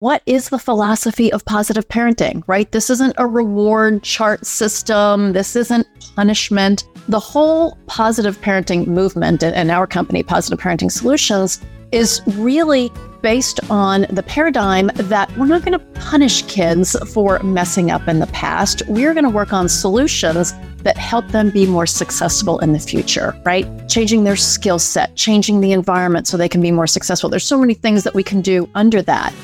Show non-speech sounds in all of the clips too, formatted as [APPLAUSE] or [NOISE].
what is the philosophy of positive parenting, right? This isn't a reward chart system. This isn't punishment. The whole positive parenting movement and our company, Positive Parenting Solutions, is really based on the paradigm that we're not going to punish kids for messing up in the past. We're going to work on solutions that help them be more successful in the future, right? Changing their skill set, changing the environment so they can be more successful. There's so many things that we can do under that.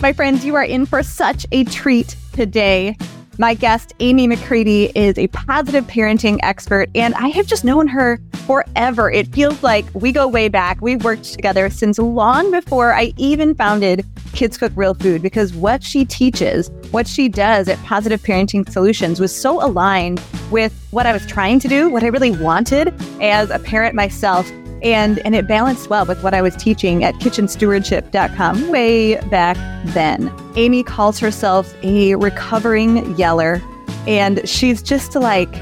My friends, you are in for such a treat today. My guest, Amy McCready, is a positive parenting expert, and I have just known her forever. It feels like we go way back. We've worked together since long before I even founded Kids Cook Real Food because what she teaches, what she does at Positive Parenting Solutions was so aligned with what I was trying to do, what I really wanted as a parent myself and and it balanced well with what I was teaching at kitchenstewardship.com way back then. Amy calls herself a recovering yeller and she's just like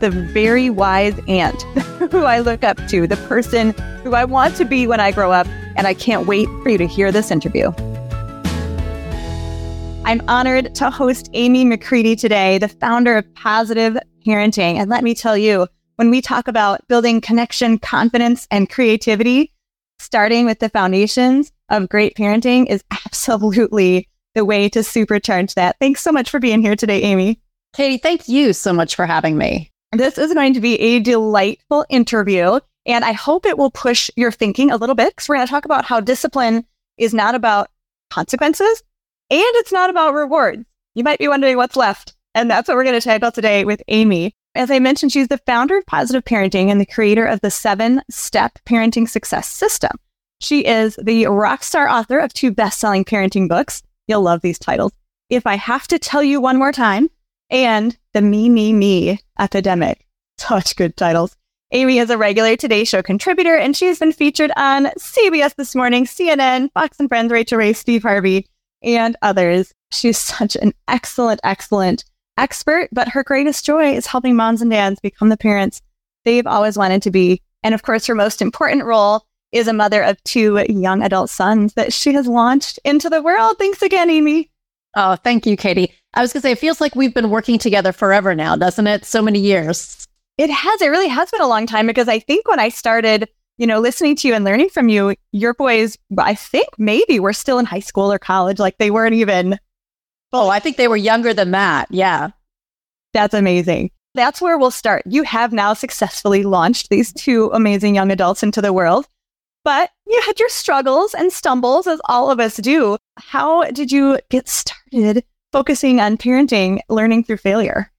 the very wise aunt [LAUGHS] who I look up to, the person who I want to be when I grow up and I can't wait for you to hear this interview. I'm honored to host Amy McCready today, the founder of Positive Parenting. And let me tell you, when we talk about building connection, confidence, and creativity, starting with the foundations of great parenting is [LAUGHS] absolutely the way to supercharge that. Thanks so much for being here today, Amy. Katie, thank you so much for having me. This is going to be a delightful interview, and I hope it will push your thinking a little bit because we're going to talk about how discipline is not about consequences and it's not about rewards. You might be wondering what's left. And that's what we're going to tackle today with Amy. As I mentioned, she's the founder of Positive Parenting and the creator of the seven step parenting success system. She is the rock star author of two best selling parenting books. You'll love these titles. If I Have to Tell You One More Time and The Me, Me, Me Epidemic. Such good titles. Amy is a regular Today Show contributor, and she's been featured on CBS This Morning, CNN, Fox and Friends, Rachael Ray, Steve Harvey, and others. She's such an excellent, excellent expert, but her greatest joy is helping moms and dads become the parents they've always wanted to be. And of course, her most important role is a mother of two young adult sons that she has launched into the world. Thanks again, Amy. Oh, thank you, Katie. I was going to say, it feels like we've been working together forever now, doesn't it? So many years. It has. It really has been a long time because I think when I started, you know, listening to you and learning from you, your boys, I think maybe were still in high school or college. Like they weren't even Oh, I think they were younger than that. Yeah. That's amazing. That's where we'll start. You have now successfully launched these two amazing young adults into the world, but you had your struggles and stumbles, as all of us do. How did you get started focusing on parenting, learning through failure?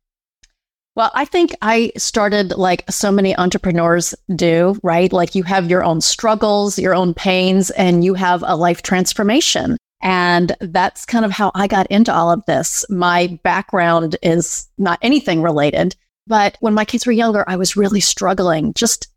Well, I think I started like so many entrepreneurs do, right? Like you have your own struggles, your own pains, and you have a life transformation. And that's kind of how I got into all of this. My background is not anything related, but when my kids were younger, I was really struggling just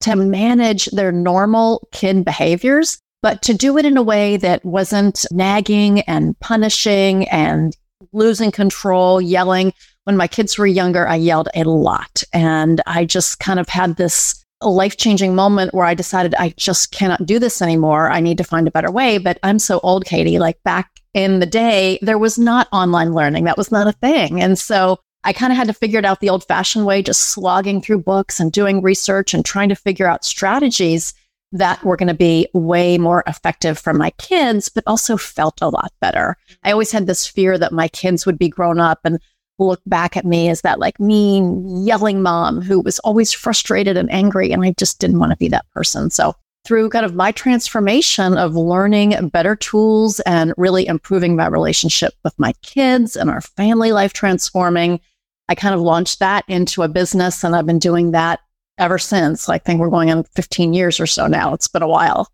to manage their normal kid behaviors, but to do it in a way that wasn't nagging and punishing and losing control, yelling. When my kids were younger, I yelled a lot. And I just kind of had this a life changing moment where I decided I just cannot do this anymore. I need to find a better way. But I'm so old, Katie. Like back in the day, there was not online learning, that was not a thing. And so I kind of had to figure it out the old fashioned way, just slogging through books and doing research and trying to figure out strategies that were going to be way more effective for my kids, but also felt a lot better. I always had this fear that my kids would be grown up and look back at me as that like mean yelling mom who was always frustrated and angry. And I just didn't want to be that person. So through kind of my transformation of learning better tools and really improving my relationship with my kids and our family life transforming, I kind of launched that into a business and I've been doing that ever since. I think we're going on 15 years or so now. It's been a while.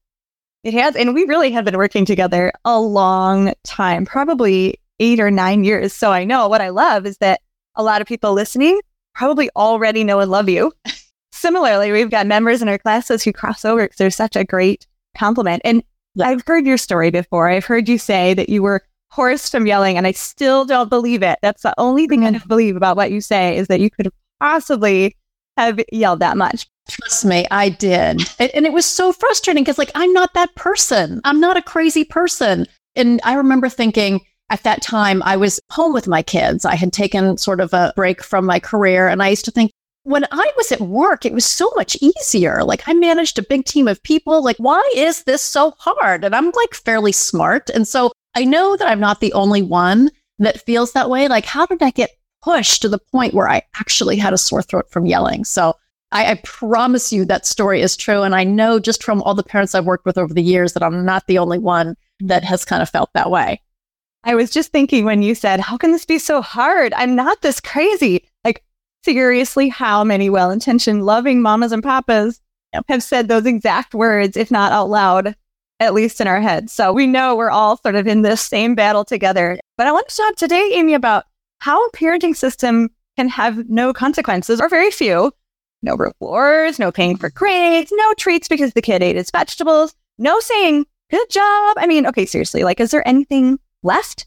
It has. And we really have been working together a long time, probably eight or nine years. So I know what I love is that a lot of people listening probably already know and love you. [LAUGHS] Similarly, we've got members in our classes who cross over because they're such a great compliment. And yeah. I've heard your story before. I've heard you say that you were hoarse from yelling, and I still don't believe it. That's the only thing I mm-hmm. don't believe about what you say is that you could possibly have yelled that much. Trust me, I did. And, and it was so frustrating because, like, I'm not that person. I'm not a crazy person. And I remember thinking at that time, I was home with my kids. I had taken sort of a break from my career. And I used to think, when I was at work, it was so much easier. Like I managed a big team of people. Like, why is this so hard? And I'm like fairly smart. And so I know that I'm not the only one that feels that way. Like, how did I get pushed to the point where I actually had a sore throat from yelling? So I, I promise you that story is true. And I know just from all the parents I've worked with over the years that I'm not the only one that has kind of felt that way. I was just thinking when you said, How can this be so hard? I'm not this crazy. Like, seriously, how many well intentioned, loving mamas and papas have said those exact words, if not out loud, at least in our heads? So we know we're all sort of in this same battle together. But I want to talk today, Amy, about how a parenting system can have no consequences or very few. No rewards, no paying for grades, no treats because the kid ate his vegetables, no saying, good job. I mean, okay, seriously, like, is there anything left?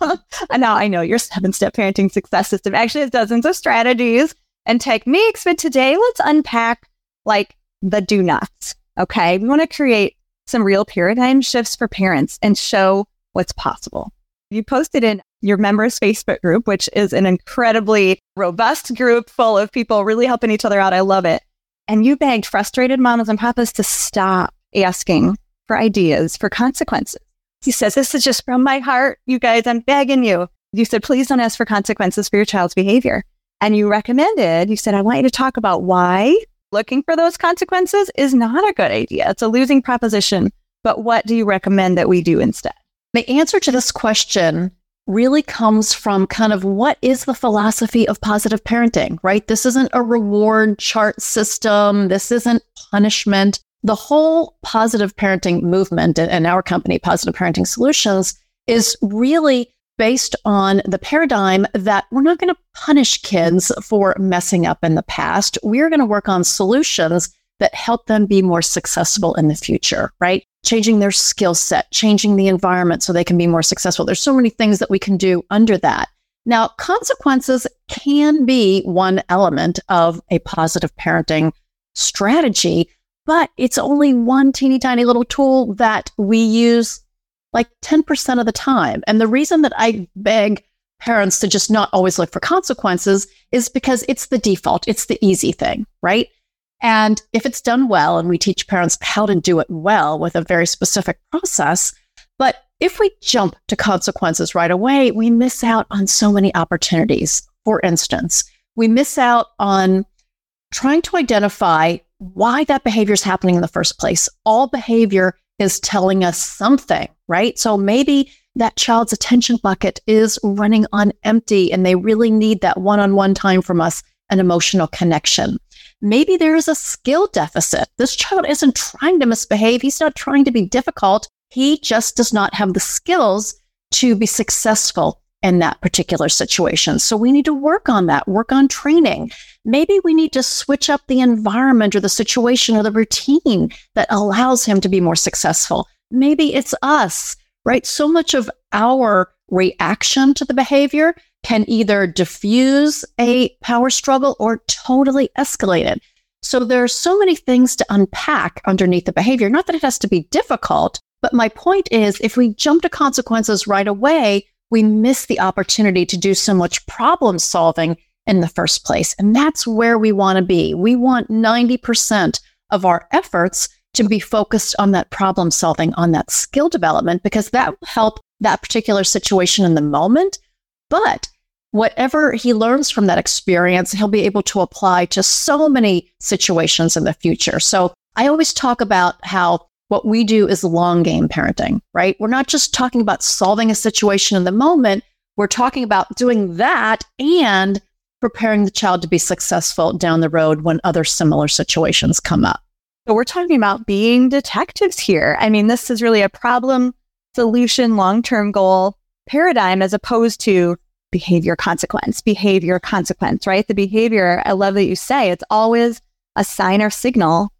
and [LAUGHS] [LAUGHS] now I know your seven step parenting success system actually has dozens of strategies and techniques, but today let's unpack like the do nots. Okay. We want to create some real paradigm shifts for parents and show what's possible. You posted in your members Facebook group, which is an incredibly robust group full of people really helping each other out. I love it. And you begged frustrated mamas and papas to stop asking for ideas for consequences. He says, This is just from my heart. You guys, I'm begging you. You said, Please don't ask for consequences for your child's behavior. And you recommended, you said, I want you to talk about why looking for those consequences is not a good idea. It's a losing proposition. But what do you recommend that we do instead? The answer to this question really comes from kind of what is the philosophy of positive parenting, right? This isn't a reward chart system. This isn't punishment the whole positive parenting movement and our company, Positive Parenting Solutions, is really based on the paradigm that we're not going to punish kids for messing up in the past. We're going to work on solutions that help them be more successful in the future, right? Changing their skill set, changing the environment so they can be more successful. There's so many things that we can do under that. Now, consequences can be one element of a positive parenting strategy, but it's only one teeny tiny little tool that we use like 10% of the time. And the reason that I beg parents to just not always look for consequences is because it's the default, it's the easy thing, right? And if it's done well, and we teach parents how to do it well with a very specific process, but if we jump to consequences right away, we miss out on so many opportunities. For instance, we miss out on trying to identify why that behavior is happening in the first place. All behavior is telling us something, right? So maybe that child's attention bucket is running on empty and they really need that one on one time from us, an emotional connection. Maybe there is a skill deficit. This child isn't trying to misbehave. He's not trying to be difficult. He just does not have the skills to be successful in that particular situation. So we need to work on that, work on training. Maybe we need to switch up the environment or the situation or the routine that allows him to be more successful. Maybe it's us, right? So much of our reaction to the behavior can either diffuse a power struggle or totally escalate it. So there are so many things to unpack underneath the behavior. Not that it has to be difficult, but my point is if we jump to consequences right away, we miss the opportunity to do so much problem solving in the first place. And that's where we want to be. We want 90% of our efforts to be focused on that problem solving, on that skill development, because that will help that particular situation in the moment. But whatever he learns from that experience, he'll be able to apply to so many situations in the future. So I always talk about how what we do is long game parenting, right? We're not just talking about solving a situation in the moment. We're talking about doing that and preparing the child to be successful down the road when other similar situations come up. So we're talking about being detectives here. I mean, this is really a problem solution long term goal paradigm as opposed to behavior consequence, behavior consequence, right? The behavior, I love that you say it's always a sign or signal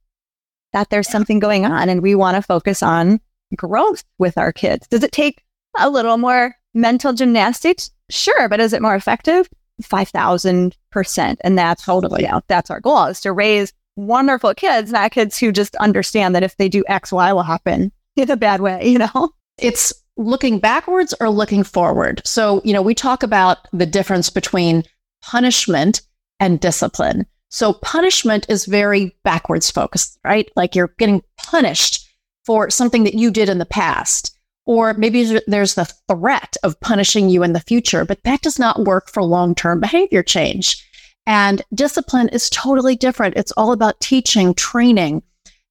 that there's something going on and we want to focus on growth with our kids. Does it take a little more mental gymnastics? Sure, but is it more effective? 5000%. And that's totally, you know, that's our goal is to raise wonderful kids, not kids who just understand that if they do X, Y will happen [LAUGHS] in a bad way, you know? It's looking backwards or looking forward. So, you know, we talk about the difference between punishment and discipline. So, punishment is very backwards focused, right? Like you're getting punished for something that you did in the past. Or maybe there's the threat of punishing you in the future, but that does not work for long term behavior change. And discipline is totally different. It's all about teaching, training,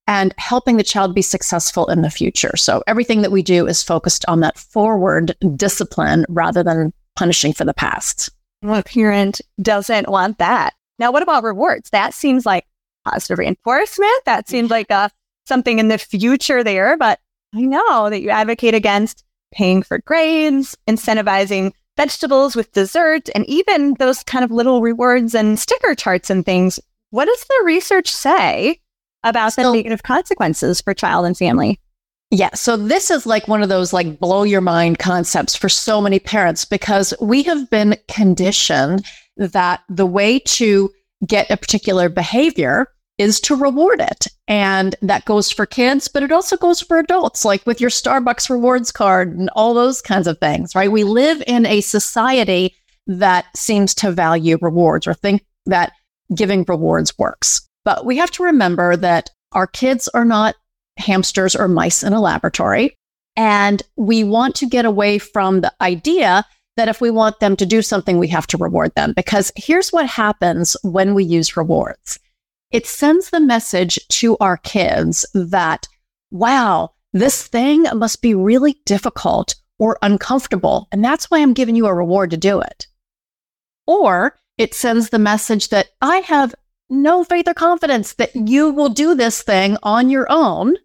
and helping the child be successful in the future. So everything that we do is focused on that forward discipline rather than punishing for the past. What parent doesn't want that? Now, what about rewards? That seems like positive reinforcement. That seems like a, uh, something in the future there, but I know that you advocate against paying for grades, incentivizing vegetables with dessert, and even those kind of little rewards and sticker charts and things. What does the research say about so, the negative consequences for child and family. Yeah. So this is like one of those like blow your mind concepts for so many parents because we have been conditioned that the way to get a particular behavior is to reward it. And that goes for kids, but it also goes for adults, like with your Starbucks rewards card and all those kinds of things, right? We live in a society that seems to value rewards or think that giving rewards works. But we have to remember that our kids are not hamsters or mice in a laboratory. And we want to get away from the idea that if we want them to do something, we have to reward them. Because here's what happens when we use rewards it sends the message to our kids that, wow, this thing must be really difficult or uncomfortable. And that's why I'm giving you a reward to do it. Or it sends the message that I have no faith or confidence that you will do this thing on your own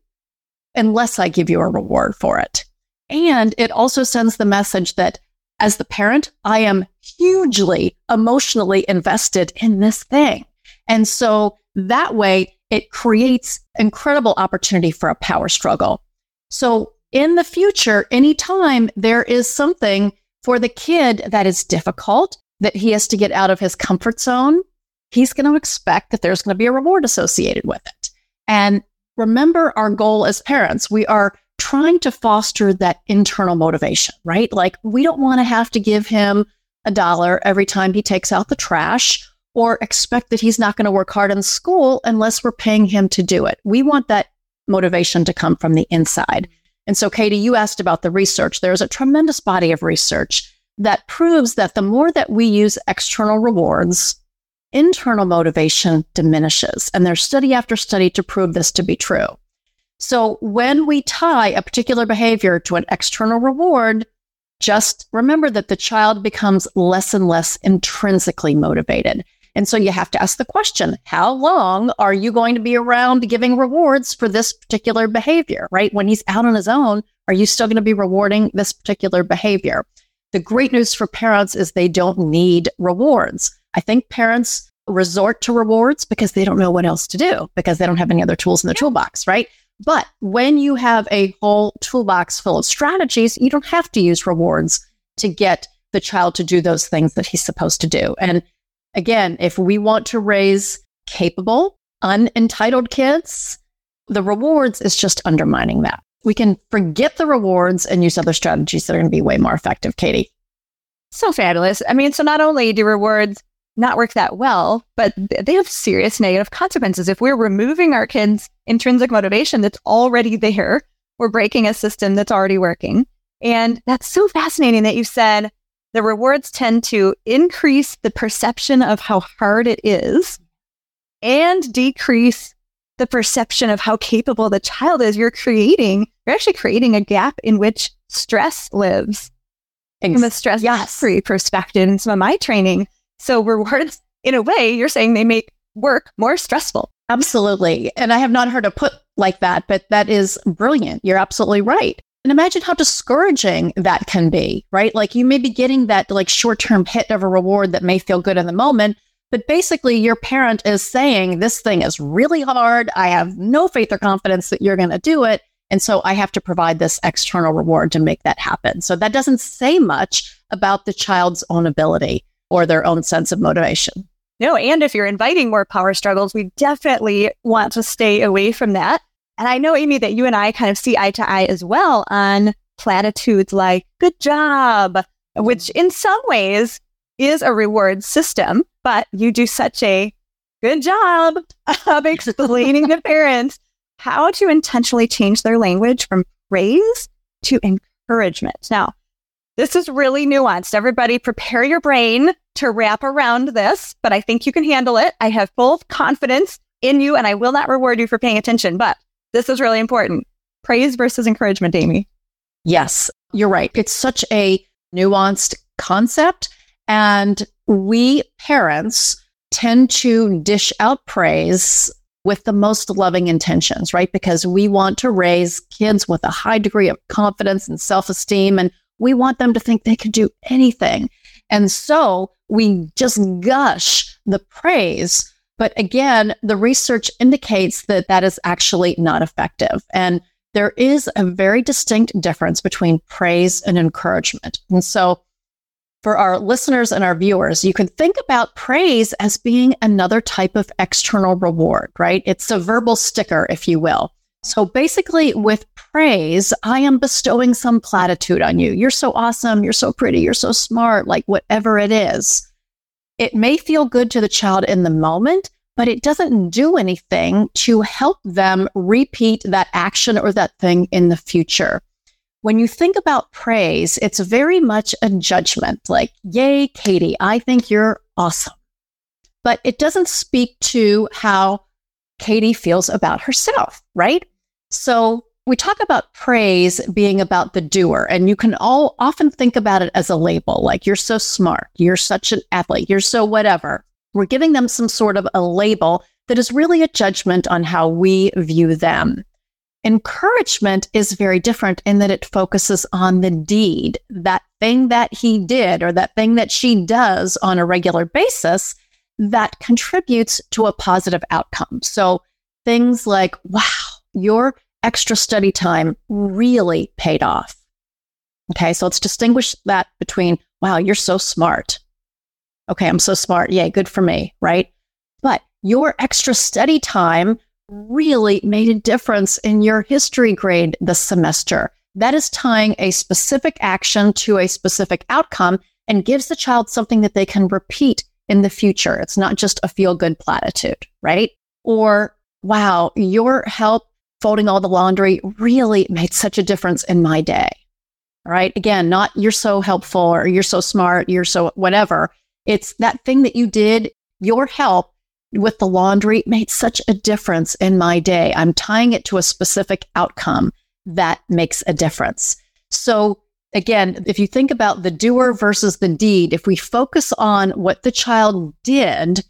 unless I give you a reward for it. And it also sends the message that as the parent, I am hugely emotionally invested in this thing. And so that way it creates incredible opportunity for a power struggle. So in the future, anytime there is something for the kid that is difficult, that he has to get out of his comfort zone, he's going to expect that there's going to be a reward associated with it. And remember our goal as parents, we are trying to foster that internal motivation, right? Like we don't want to have to give him a dollar every time he takes out the trash or expect that he's not going to work hard in school unless we're paying him to do it. We want that motivation to come from the inside. And so, Katie, you asked about the research. There's a tremendous body of research that proves that the more that we use external rewards, internal motivation diminishes. And there's study after study to prove this to be true. So when we tie a particular behavior to an external reward, just remember that the child becomes less and less intrinsically motivated. And so you have to ask the question, how long are you going to be around giving rewards for this particular behavior, right? When he's out on his own, are you still going to be rewarding this particular behavior? The great news for parents is they don't need rewards. I think parents resort to rewards because they don't know what else to do because they don't have any other tools in the toolbox, right? But when you have a whole toolbox full of strategies, you don't have to use rewards to get the child to do those things that he's supposed to do. And again, if we want to raise capable, unentitled kids, the rewards is just undermining that. We can forget the rewards and use other strategies that are going to be way more effective, Katie. So fabulous. I mean, so not only do rewards not work that well, but they have serious negative consequences. If we're removing our kids' intrinsic motivation that's already there, we're breaking a system that's already working. And that's so fascinating that you said the rewards tend to increase the perception of how hard it is and decrease the perception of how capable the child is. You're creating, you're actually creating a gap in which stress lives. Ex- From a stress free yes. perspective in some of my training, so rewards, [LAUGHS] in a way, you're saying they make work more stressful. Absolutely. And I have not heard it put like that, but that is brilliant. You're absolutely right. And imagine how discouraging that can be, right? Like you may be getting that like short-term hit of a reward that may feel good in the moment, but basically your parent is saying this thing is really hard. I have no faith or confidence that you're going to do it. And so I have to provide this external reward to make that happen. So that doesn't say much about the child's own ability or their own sense of motivation. No, and if you're inviting more power struggles, we definitely want to stay away from that. And I know, Amy, that you and I kind of see eye to eye as well on platitudes like good job, which in some ways is a reward system, but you do such a good job [LAUGHS] of explaining to parents how to intentionally change their language from praise to encouragement. Now, this is really nuanced. Everybody prepare your brain to wrap around this, but I think you can handle it. I have full confidence in you and I will not reward you for paying attention, but this is really important. Praise versus encouragement, Amy. Yes, you're right. It's such a nuanced concept. And we parents tend to dish out praise with the most loving intentions, right? Because we want to raise kids with a high degree of confidence and self esteem, and we want them to think they can do anything. And so we just gush the praise. But again, the research indicates that that is actually not effective. And there is a very distinct difference between praise and encouragement. And so for our listeners and our viewers, you can think about praise as being another type of external reward, right? It's a verbal sticker, if you will. So basically, with praise, I am bestowing some platitude on you. You're so awesome. You're so pretty. You're so smart, like whatever it is. It may feel good to the child in the moment, but it doesn't do anything to help them repeat that action or that thing in the future when you think about praise, it's very much a judgment like, yay, Katie, I think you're awesome. But it doesn't speak to how Katie feels about herself, right? So we talk about praise being about the doer, and you can all often think about it as a label like, you're so smart, you're such an athlete, you're so whatever. We're giving them some sort of a label that is really a judgment on how we view them. Encouragement is very different in that it focuses on the deed, that thing that he did or that thing that she does on a regular basis that contributes to a positive outcome. So things like, wow, your extra study time really paid off. Okay, so let's distinguish that between, wow, you're so smart. Okay, I'm so smart. Yay, good for me, right? But your extra study time really made a difference in your history grade this semester. That is tying a specific action to a specific outcome and gives the child something that they can repeat in the future. It's not just a feel good platitude, right? Or, wow, your help folding all the laundry really made such a difference in my day. All right. Again, not you're so helpful or you're so smart, you're so whatever. It's that thing that you did, your help with the laundry made such a difference in my day. I'm tying it to a specific outcome that makes a difference. So, again, if you think about the doer versus the deed, if we focus on what the child did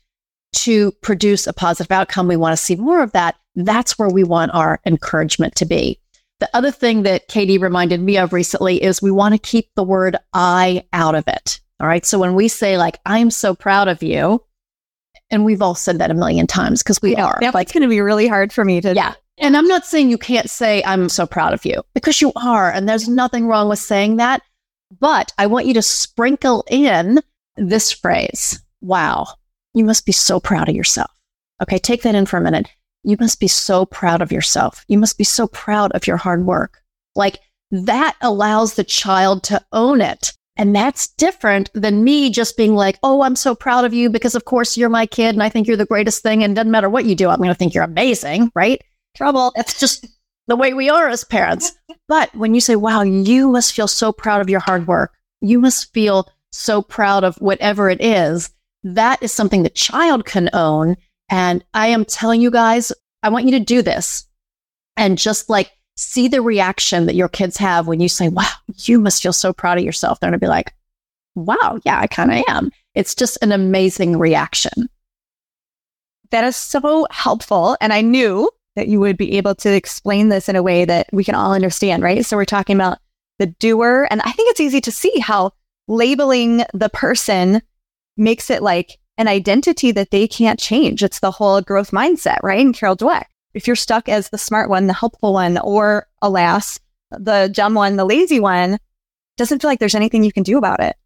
to produce a positive outcome, we want to see more of that. That's where we want our encouragement to be. The other thing that Katie reminded me of recently is we want to keep the word I out of it. All right. So when we say, like, I'm so proud of you, and we've all said that a million times because we yeah, are. That's like, going to be really hard for me to. Yeah. And I'm not saying you can't say, I'm so proud of you because you are. And there's nothing wrong with saying that. But I want you to sprinkle in this phrase Wow, you must be so proud of yourself. Okay, take that in for a minute. You must be so proud of yourself. You must be so proud of your hard work. Like that allows the child to own it and that's different than me just being like, oh, I'm so proud of you because, of course, you're my kid and I think you're the greatest thing. And doesn't matter what you do, I'm going to think you're amazing, right? Trouble. That's just the way we are as parents. But when you say, wow, you must feel so proud of your hard work, you must feel so proud of whatever it is, that is something the child can own. And I am telling you guys, I want you to do this. And just like see the reaction that your kids have when you say, wow, you must feel so proud of yourself. They're going to be like, wow, yeah, I kind of am. It's just an amazing reaction. That is so helpful. And I knew that you would be able to explain this in a way that we can all understand, right? So we're talking about the doer. And I think it's easy to see how labeling the person makes it like an identity that they can't change. It's the whole growth mindset, right? And Carol Dweck if you're stuck as the smart one, the helpful one, or alas, the dumb one, the lazy one, doesn't feel like there's anything you can do about it.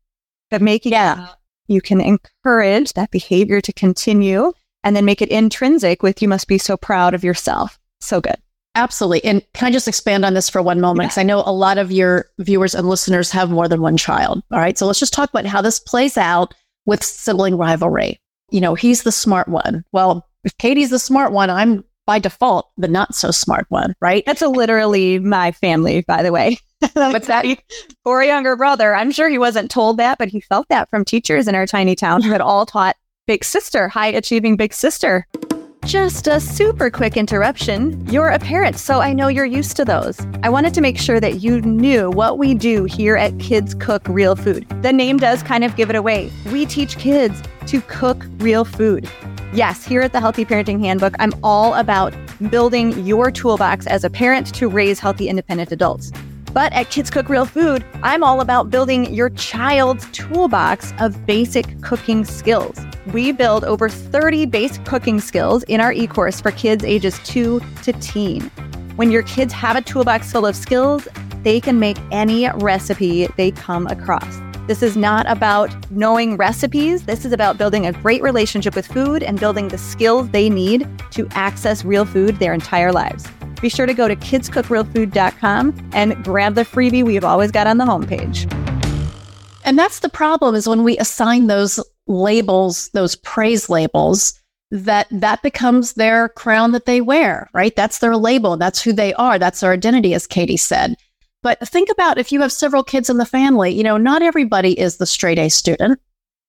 But making yeah. It, you can encourage that behavior to continue and then make it intrinsic with you must be so proud of yourself. So good. Absolutely. And can I just expand on this for one moment? Because yeah. I know a lot of your viewers and listeners have more than one child. All right. So let's just talk about how this plays out with sibling rivalry. You know, he's the smart one. Well, if Katie's the smart one, I'm by default the not so smart one, right? That's literally my family, by the way. [LAUGHS] What's that? For a younger brother, I'm sure he wasn't told that, but he felt that from teachers in our tiny town who had all taught big sister, high achieving big sister. Just a super quick interruption. You're a parent, so I know you're used to those. I wanted to make sure that you knew what we do here at Kids Cook Real Food. The name does kind of give it away. We teach kids to cook real food. Yes, here at the Healthy Parenting Handbook, I'm all about building your toolbox as a parent to raise healthy, independent adults. But at Kids Cook Real Food, I'm all about building your child's toolbox of basic cooking skills. We build over 30 basic cooking skills in our e course for kids ages 2 to teen. When your kids have a toolbox full of skills, they can make any recipe they come across. This is not about knowing recipes. This is about building a great relationship with food and building the skills they need to access real food their entire lives be sure to go to kidscookrealfood.com and grab the freebie we've always got on the homepage. And that's the problem is when we assign those labels, those praise labels, that that becomes their crown that they wear, right? That's their label. That's who they are. That's their identity, as Katie said. But think about if you have several kids in the family, you know, not everybody is the straight A student.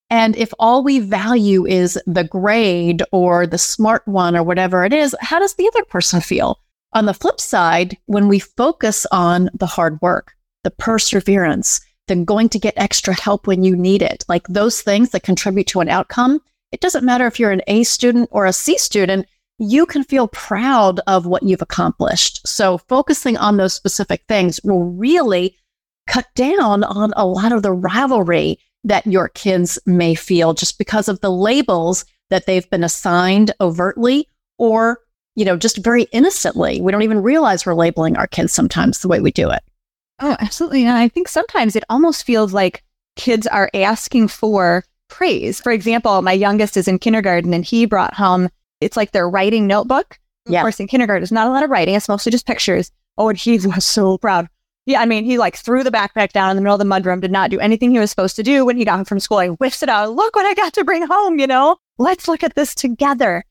And if all we value is the grade or the smart one or whatever it is, how does the other person feel? On the flip side, when we focus on the hard work, the perseverance, the going to get extra help when you need it, like those things that contribute to an outcome, it doesn't matter if you're an A student or a C student, you can feel proud of what you've accomplished. So focusing on those specific things will really cut down on a lot of the rivalry that your kids may feel just because of the labels that they've been assigned overtly or you know, just very innocently. We don't even realize we're labeling our kids sometimes the way we do it. Oh, absolutely. And I think sometimes it almost feels like kids are asking for praise. For example, my youngest is in kindergarten and he brought home, it's like their writing notebook. Yeah. Of course, in kindergarten, there's not a lot of writing. It's mostly just pictures. Oh, and he [LAUGHS] was so proud. Yeah, I mean, he like threw the backpack down in the middle of the mudroom, did not do anything he was supposed to do when he got home from school. He whiffs it out. Look what I got to bring home, you know? Let's look at this together.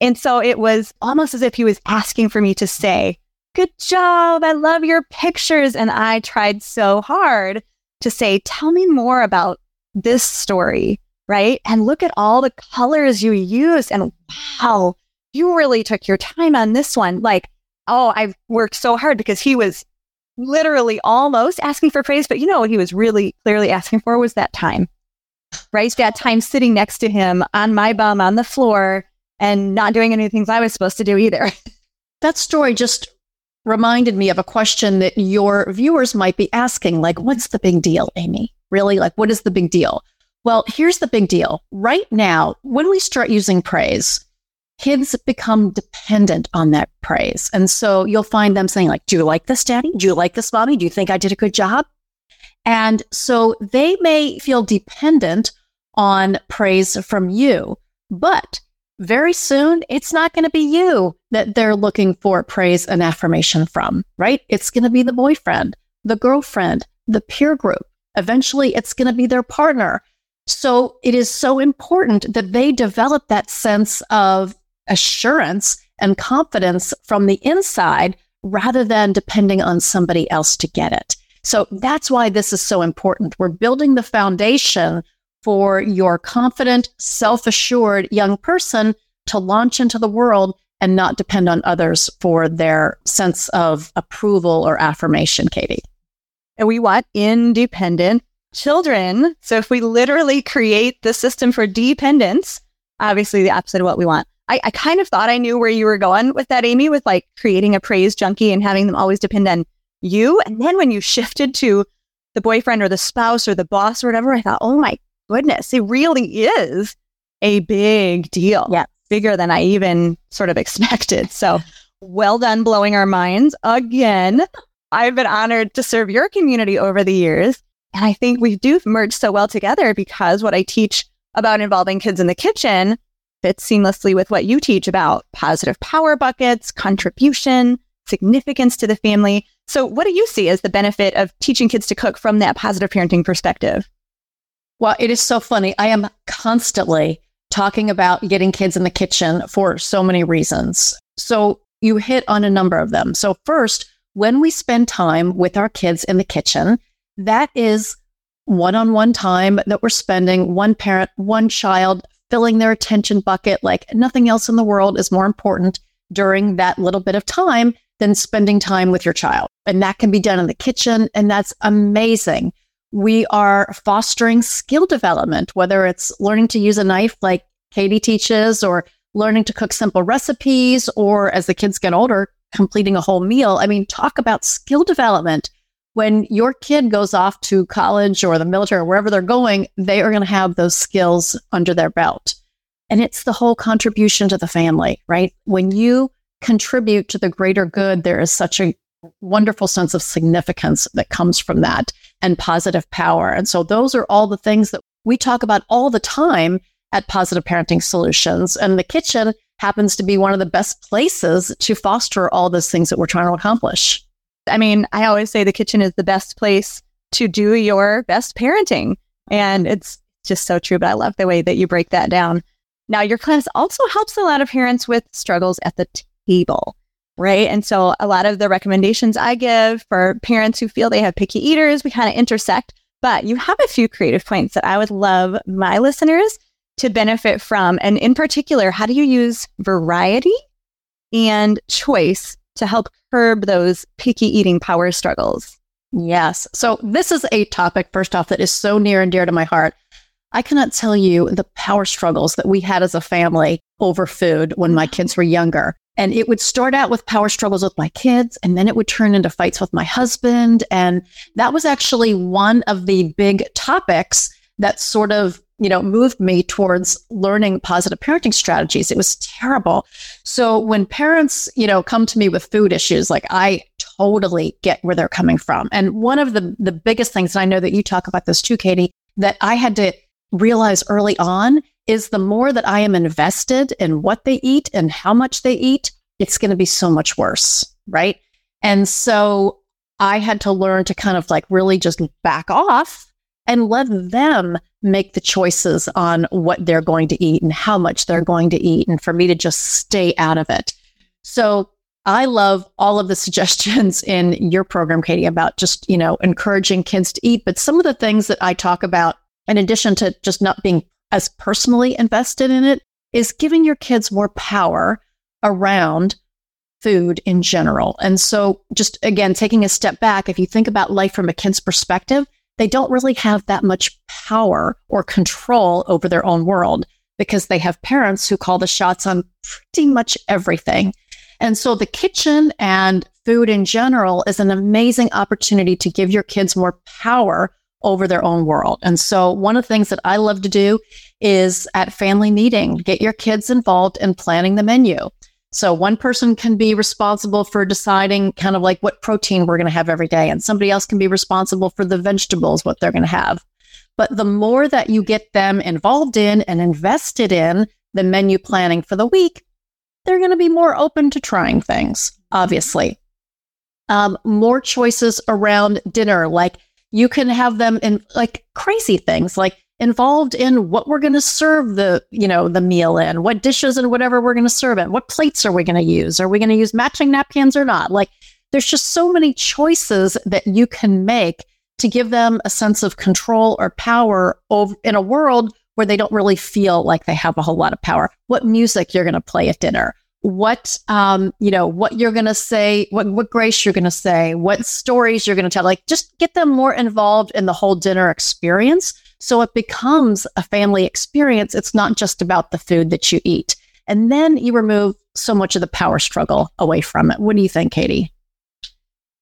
And so it was almost as if he was asking for me to say, Good job. I love your pictures. And I tried so hard to say, Tell me more about this story, right? And look at all the colors you used. And wow, you really took your time on this one. Like, oh, I've worked so hard because he was literally almost asking for praise. But you know what he was really clearly asking for was that time, right? That time sitting next to him on my bum on the floor and not doing any things I was supposed to do either. [LAUGHS] that story just reminded me of a question that your viewers might be asking like, what's the big deal, Amy? Really? Like, what is the big deal? Well, here's the big deal. Right now, when we start using praise, kids become dependent on that praise. And so you'll find them saying, like, do you like this, daddy? Do you like this, mommy? Do you think I did a good job? And so they may feel dependent on praise from you, but very soon it's not going to be you that they're looking for praise and affirmation from, right? It's going to be the boyfriend, the girlfriend, the peer group. Eventually, it's going to be their partner. So it is so important that they develop that sense of assurance and confidence from the inside rather than depending on somebody else to get it. So that's why this is so important. We're building the foundation for your confident, self assured young person to launch into the world and not depend on others for their sense of approval or affirmation, Katie. And we want independent children. So if we literally create the system for dependence, obviously the opposite of what we want. I, I kind of thought I knew where you were going with that, Amy, with like creating a praise junkie and having them always depend on you. And then when you shifted to the boyfriend or the spouse or the boss or whatever, I thought, oh my goodness, it really is a big deal. Yeah. Bigger than I even sort of expected. So well done blowing our minds again. I've been honored to serve your community over the years. And I think we do merge so well together because what I teach about involving kids in the kitchen fits seamlessly with what you teach about positive power buckets, contribution, significance to the family. So, what do you see as the benefit of teaching kids to cook from that positive parenting perspective? Well, it is so funny. I am constantly talking about getting kids in the kitchen for so many reasons. So, you hit on a number of them. So, first, when we spend time with our kids in the kitchen, that is one on one time that we're spending, one parent, one child filling their attention bucket like nothing else in the world is more important during that little bit of time than spending time with your child. And that can be done in the kitchen. And that's amazing. We are fostering skill development, whether it's learning to use a knife like Katie teaches, or learning to cook simple recipes, or as the kids get older, completing a whole meal. I mean, talk about skill development. When your kid goes off to college or the military or wherever they're going, they are going to have those skills under their belt. And it's the whole contribution to the family, right? When you contribute to the greater good, there is such a wonderful sense of significance that comes from that and positive power. And so those are all the things that we talk about all the time at Positive Parenting Solutions. And the kitchen happens to be one of the best places to foster all those things that we're trying to accomplish. I mean, I always say the kitchen is the best place to do your best parenting. And it's just so true. But I love the way that you break that down. Now, your class also helps a lot of parents with struggles at the table, right? And so, a lot of the recommendations I give for parents who feel they have picky eaters, we kind of intersect. But you have a few creative points that I would love my listeners to benefit from. And in particular, how do you use variety and choice to help curb those picky eating power struggles? Yes. So, this is a topic, first off, that is so near and dear to my heart. I cannot tell you the power struggles that we had as a family over food when my kids were younger. And it would start out with power struggles with my kids, and then it would turn into fights with my husband. And that was actually one of the big topics that sort of you know, moved me towards learning positive parenting strategies. It was terrible. So when parents, you know, come to me with food issues, like I totally get where they're coming from. And one of the the biggest things, and I know that you talk about this too, Katie, that I had to realize early on is the more that I am invested in what they eat and how much they eat, it's going to be so much worse, right? And so I had to learn to kind of like really just back off and let them make the choices on what they're going to eat and how much they're going to eat, and for me to just stay out of it. So I love all of the suggestions [LAUGHS] in your program, Katie, about just, you know, encouraging kids to eat. But some of the things that I talk about, in addition to just not being as personally invested in it, is giving your kids more power around food in general. And so, just again, taking a step back, if you think about life from a kid's perspective, they don't really have that much power or control over their own world because they have parents who call the shots on pretty much everything. And so the kitchen and food in general is an amazing opportunity to give your kids more power over their own world. And so one of the things that I love to do is at family meeting, get your kids involved in planning the menu. So one person can be responsible for deciding kind of like what protein we're going to have every day, and somebody else can be responsible for the vegetables, what they're going to have. But the more that you get them involved in and invested in the menu planning for the week, they're going to be more open to trying things, obviously. Um, more choices around dinner, like you can have them in like crazy things like involved in what we're going to serve the you know the meal in what dishes and whatever we're going to serve it what plates are we going to use are we going to use matching napkins or not? Like there's just so many choices that you can make to give them a sense of control or power over in a world where they don't really feel like they have a whole lot of power. What music you're going to play at dinner what um you know what you're going to say what what grace you're going to say what stories you're going to tell like just get them more involved in the whole dinner experience so it becomes a family experience. It's not just about the food that you eat. And then you remove so much of the power struggle away from it. What do you think, Katie?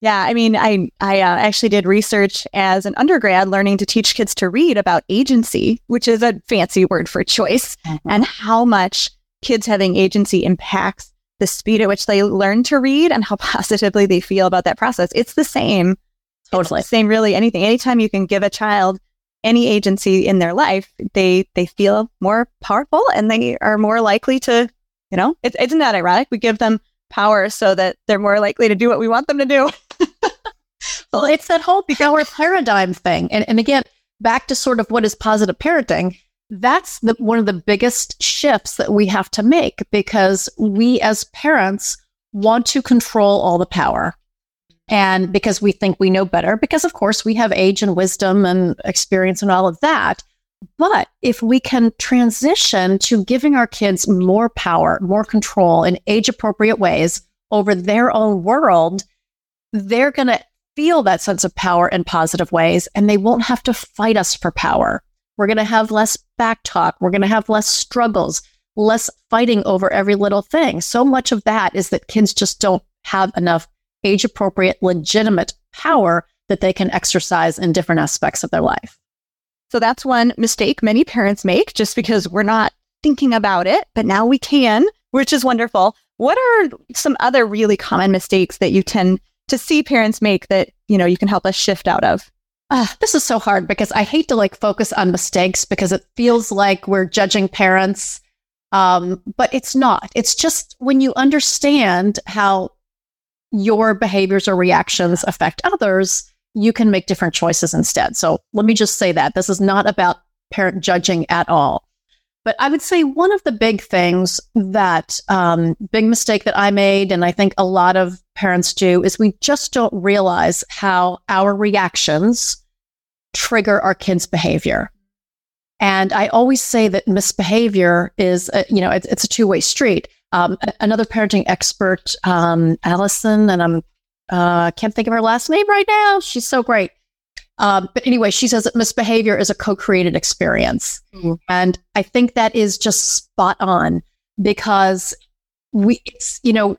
Yeah, I mean, I I uh, actually did research as an undergrad, learning to teach kids to read about agency, which is a fancy word for choice, mm-hmm. and how much kids having agency impacts the speed at which they learn to read and how [LAUGHS] positively they feel about that process. It's the same, totally it's the same. Really, anything. Anytime you can give a child any agency in their life, they they feel more powerful and they are more likely to, you know, it's isn't that ironic? We give them power so that they're more likely to do what we want them to do. [LAUGHS] well, it's that whole power paradigm thing. And, and again, back to sort of what is positive parenting. That's the, one of the biggest shifts that we have to make because we as parents want to control all the power. And because we think we know better, because of course we have age and wisdom and experience and all of that. But if we can transition to giving our kids more power, more control in age appropriate ways over their own world, they're going to feel that sense of power in positive ways and they won't have to fight us for power. We're going to have less back talk. We're going to have less struggles, less fighting over every little thing. So much of that is that kids just don't have enough age appropriate, legitimate power that they can exercise in different aspects of their life. So that's one mistake many parents make just because we're not thinking about it, but now we can, which is wonderful. What are some other really common mistakes that you tend to see parents make that, you know, you can help us shift out of? Uh, this is so hard because I hate to like focus on mistakes because it feels like we're judging parents. Um, but it's not. It's just when you understand how your behaviors or reactions affect others, you can make different choices instead. So let me just say that this is not about parent judging at all. But I would say one of the big things that, um, big mistake that I made, and I think a lot of parents do, is we just don't realize how our reactions trigger our kids' behavior. And I always say that misbehavior is, a, you know, it's, it's a two way street. Um, another parenting expert, um, Allison, and I'm uh, can't think of her last name right now. She's so great. Um, but anyway, she says that misbehavior is a co-created experience, mm-hmm. and I think that is just spot on because we, it's you know,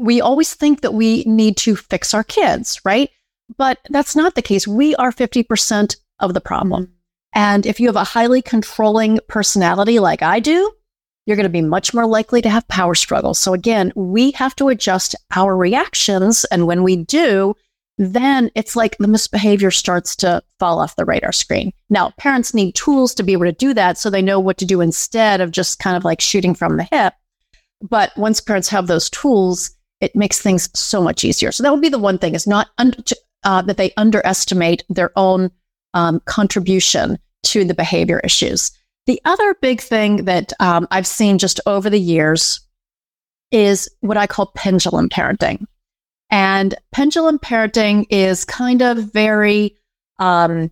we always think that we need to fix our kids, right? But that's not the case. We are fifty percent of the problem, and if you have a highly controlling personality like I do, you're going to be much more likely to have power struggles. So again, we have to adjust our reactions. And when we do, then it's like the misbehavior starts to fall off the radar screen. Now, parents need tools to be able to do that so they know what to do instead of just kind of like shooting from the hip. But once parents have those tools, it makes things so much easier. So that would be the one thing is not un- uh, that they underestimate their own um, contribution to the behavior issues. The other big thing that um, I've seen just over the years is what I call pendulum parenting. And pendulum parenting is kind of very, um,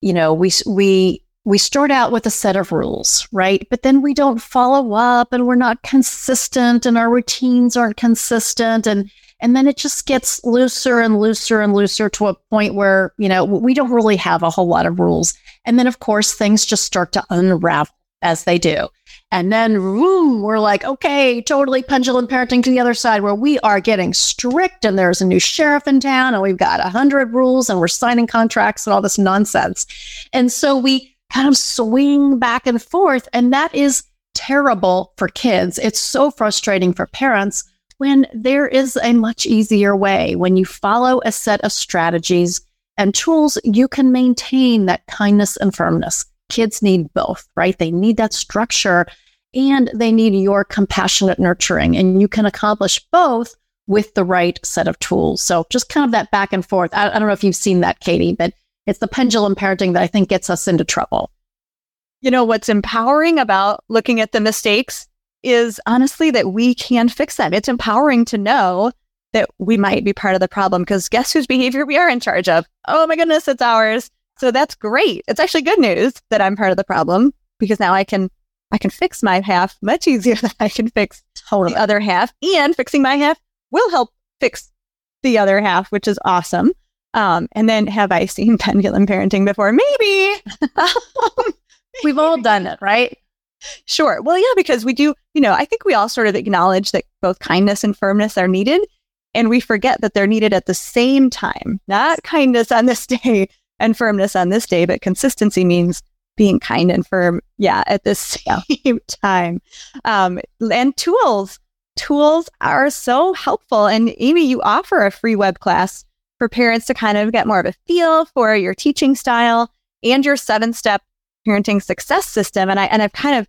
you know, we, we, we start out with a set of rules, right? But then we don't follow up and we're not consistent and our routines aren't consistent. And and then it just gets looser and looser and looser to a point where, you know, we don't really have a whole lot of rules. And then, of course, things just start to unravel as they do. And then boom, we're like, okay, totally pendulum parenting to the other side where we are getting strict and there's a new sheriff in town and we've got a hundred rules and we're signing contracts and all this nonsense. And so we kind of swing back and forth. And that is terrible for kids. It's so frustrating for parents when there is a much easier way. When you follow a set of strategies and tools, you can maintain that kindness and firmness. Kids need both, right? They need that structure and they need your compassionate nurturing. And you can accomplish both with the right set of tools. So just kind of that back and forth. I, I don't know if you've seen that, Katie, but it's the pendulum parenting that I think gets us into trouble. You know, what's empowering about looking at the mistakes is honestly that we can fix them. It's empowering to know that we might be part of the problem because guess whose behavior we are in charge of? Oh my goodness, it's ours. So that's great. It's actually good news that I'm part of the problem because now I can I can fix my half much easier [LAUGHS] than I can fix totally. the other half. And fixing my half will help fix the other half, which is awesome. Um, and then have I seen [LAUGHS] pendulum parenting before? Maybe. [LAUGHS] [LAUGHS] We've all done it, right? Sure. Well, yeah, because we do, you know, I think we all sort of acknowledge that both kindness and firmness are needed. And we forget that they're needed at the same time, not kindness on this day and firmness on this day, but consistency means being kind and firm. Yeah, at the same time. Um, and tools, tools are so helpful. And Amy, you offer a free web class for parents to kind of get more of a feel for your teaching style and your seven step parenting success system. And I, and I've kind of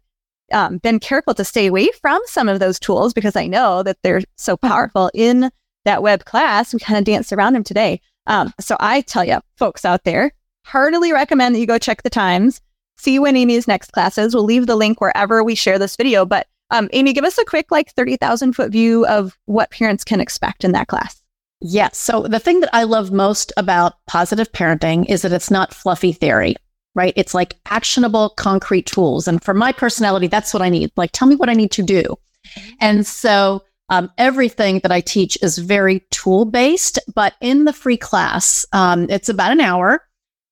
um, been careful to stay away from some of those tools because I know that they're so powerful in that web class. We kind of danced around them today. Um, so I tell you, folks out there, heartily recommend that you go check the times, see when Amy's next class is. We'll leave the link wherever we share this video. But um, Amy, give us a quick, like 30,000 foot view of what parents can expect in that class. Yes. So the thing that I love most about positive parenting is that it's not fluffy theory, right? It's like actionable, concrete tools. And for my personality, that's what I need. Like, tell me what I need to do. Mm-hmm. And so um, everything that I teach is very tool based, but in the free class, um, it's about an hour,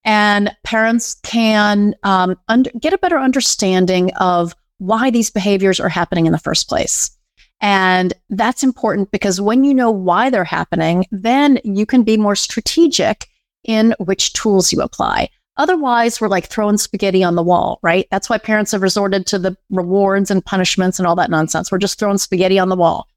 and parents can um, under, get a better understanding of why these behaviors are happening in the first place. And that's important because when you know why they're happening, then you can be more strategic in which tools you apply. Otherwise, we're like throwing spaghetti on the wall, right? That's why parents have resorted to the rewards and punishments and all that nonsense. We're just throwing spaghetti on the wall.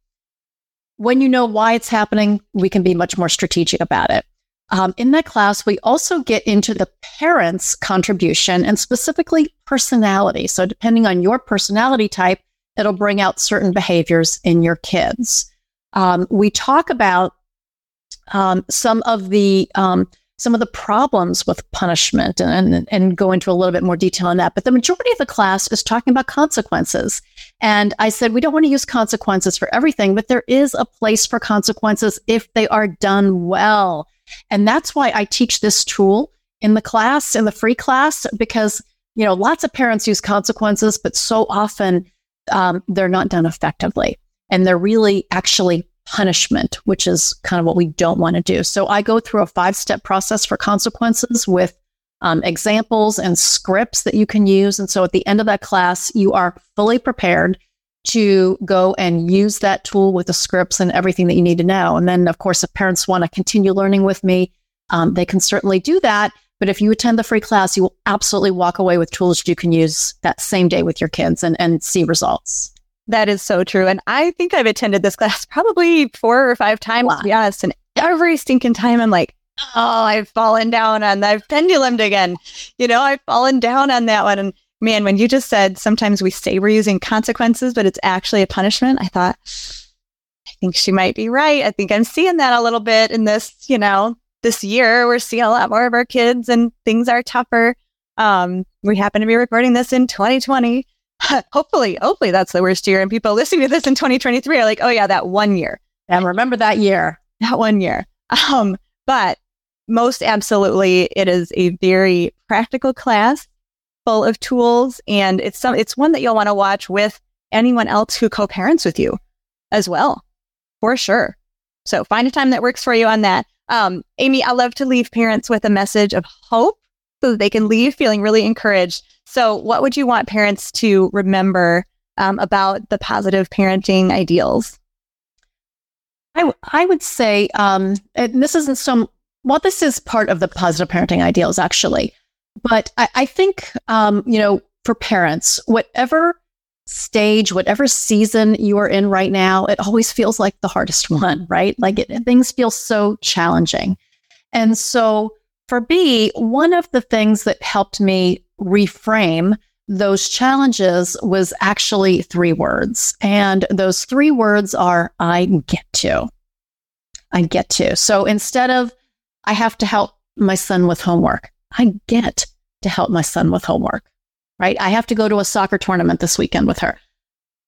When you know why it's happening, we can be much more strategic about it. Um, in that class, we also get into the parents' contribution and specifically personality. So, depending on your personality type, it'll bring out certain behaviors in your kids. Um, we talk about um, some of the um, some of the problems with punishment and, and, and go into a little bit more detail on that. But the majority of the class is talking about consequences. And I said, we don't want to use consequences for everything, but there is a place for consequences if they are done well. And that's why I teach this tool in the class, in the free class, because, you know, lots of parents use consequences, but so often um, they're not done effectively. And they're really actually punishment, which is kind of what we don't want to do. So I go through a five step process for consequences with um, examples and scripts that you can use. And so at the end of that class, you are fully prepared to go and use that tool with the scripts and everything that you need to know. And then, of course, if parents want to continue learning with me, um, they can certainly do that. But if you attend the free class, you will absolutely walk away with tools you can use that same day with your kids and, and see results. That is so true. And I think I've attended this [LAUGHS] class probably four or five times, wow. to be honest. And every stinking time I'm like, oh, I've fallen down on, I've pendulumed again. You know, I've fallen down on that one. And man, when you just said sometimes we say we're using consequences, but it's actually a punishment, I thought, I think she might be right. I think I'm seeing that a little bit in this, you know, this year, we're seeing a lot more of our kids and things are tougher. Um, we happen to be recording this in 2020. [LAUGHS] hopefully, hopefully that's the worst year. And people listening to this in 2023 are like, oh yeah, that one year. And remember that year. That one year. [LAUGHS] Um, but most absolutely, it is a very practical class full of tools. And it's some, it's one that you'll want to watch with anyone else who co-parents with you as well, for sure. So find a time that works for you on that. Um, Amy, I love to leave parents with a message of hope so that they can leave feeling really encouraged. So, what would you want parents to remember um, about the positive parenting ideals? I, w- I would say, um, and this isn't some, well, this is part of the positive parenting ideals, actually. But I, I think, um, you know, for parents, whatever stage, whatever season you are in right now, it always feels like the hardest [LAUGHS] one, right? Like it, things feel so challenging. And so for me, one of the things that helped me reframe those challenges was actually three words. And those three words are I get to. I get to. So instead of I have to help my son with homework, I get to help my son with homework right? I have to go to a soccer tournament this weekend with her.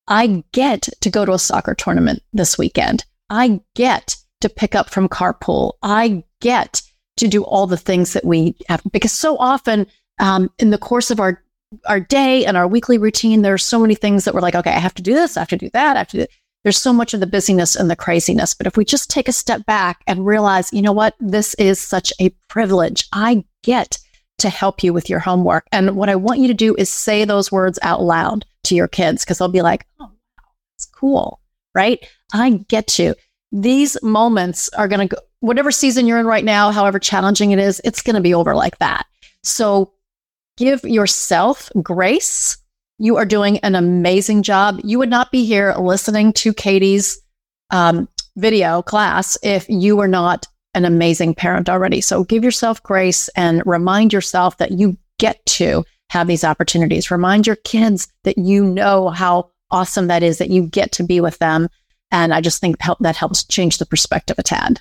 I get to go to a soccer tournament this weekend. I get to pick up from carpool. I get to do all the things that we have because so often um, in the course of our our day and our weekly routine, there are so many things that we're like, okay, I have to do this, I have to do that, I have to do. There's so much of the busyness and the craziness. But if we just take a step back and realize, you know what, this is such a privilege. I get to help you with your homework. And what I want you to do is say those words out loud to your kids because they'll be like, oh, it's cool, right? I get you. These moments are going to go, whatever season you're in right now, however challenging it is, it's going to be over like that. So give yourself grace. You are doing an amazing job. You would not be here listening to Katie's um, video class if you were not an amazing parent already. So give yourself grace and remind yourself that you get to have these opportunities. Remind your kids that you know how awesome that is that you get to be with them. And I just think help, that helps change the perspective a tad.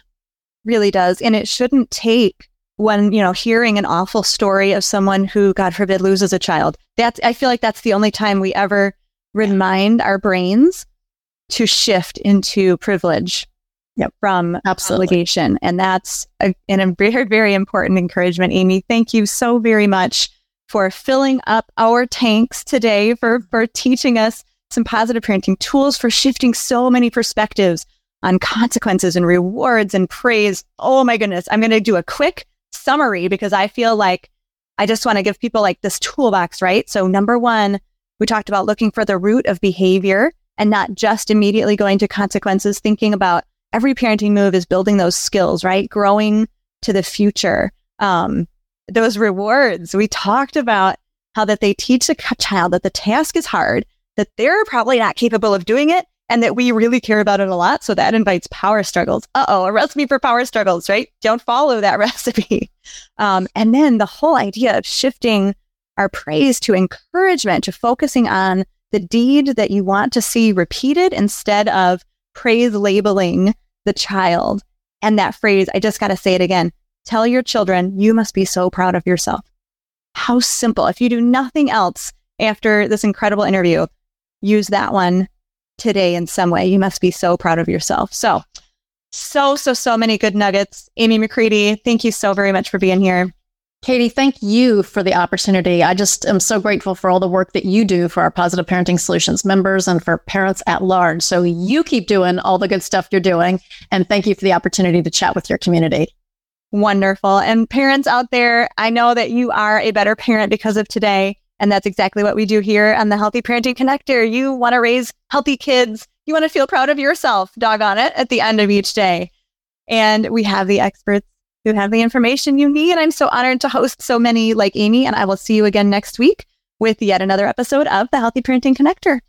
Really does. And it shouldn't take when, you know, hearing an awful story of someone who, God forbid, loses a child. That's, I feel like that's the only time we ever remind our brains to shift into privilege yep. from Absolutely. obligation. And that's a, an, a very, very important encouragement. Amy, thank you so very much for filling up our tanks today, for, for teaching us some positive parenting tools, for shifting so many perspectives on consequences and rewards and praise. Oh my goodness. I'm going to do a quick summary because I feel like I just want to give people like this toolbox, right? So number one, we talked about looking for the root of behavior and not just immediately going to consequences, thinking about every parenting move is building those skills, right? Growing to the future. Um, those rewards. We talked about how that they teach a child that the task is hard, that they're probably not capable of doing it, and that we really care about it a lot. So that invites power struggles. Uh oh, a recipe for power struggles, right? Don't follow that [LAUGHS] recipe. Um, and then the whole idea of shifting our praise to encouragement, to focusing on the deed that you want to see repeated instead of praise labeling the child. And that phrase, I just got to say it again tell your children you must be so proud of yourself. How simple. If you do nothing else after this incredible interview, use that one today in some way. You must be so proud of yourself. So, so, so, so many good nuggets. Amy McCready, thank you so very much for being here. Katie, thank you for the opportunity. I just am so grateful for all the work that you do for our Positive Parenting Solutions members and for parents at large. So you keep doing all the good stuff you're doing. And thank you for the opportunity to chat with your community. Wonderful. And parents out there, I know that you are a better parent because of today. And that's exactly what we do here on the Healthy Parenting Connector. You want to raise healthy kids. You want to feel proud of yourself, doggone it, at the end of each day. And we have the experts who have the information you need. I'm so honored to host so many like Amy, and I will see you again next week with yet another episode of the Healthy Parenting Connector.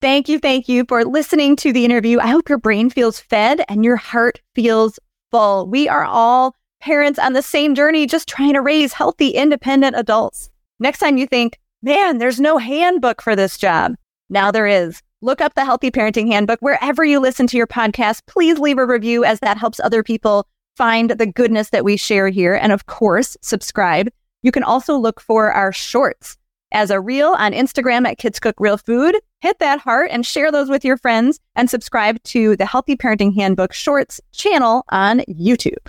Thank you, thank you for listening to the interview. I hope your brain feels fed and your heart feels full. We are all parents on the same journey, just trying to raise healthy, independent adults. Next time you think, man, there's no handbook for this job. Now there is. Look up the Healthy Parenting Handbook wherever you listen to your podcast. Please leave a review as that helps other people find the goodness that we share here. And of course, subscribe. You can also look for our shorts as a reel on Instagram at Kids Cook Real Food. Hit that heart and share those with your friends and subscribe to the Healthy Parenting Handbook Shorts channel on YouTube.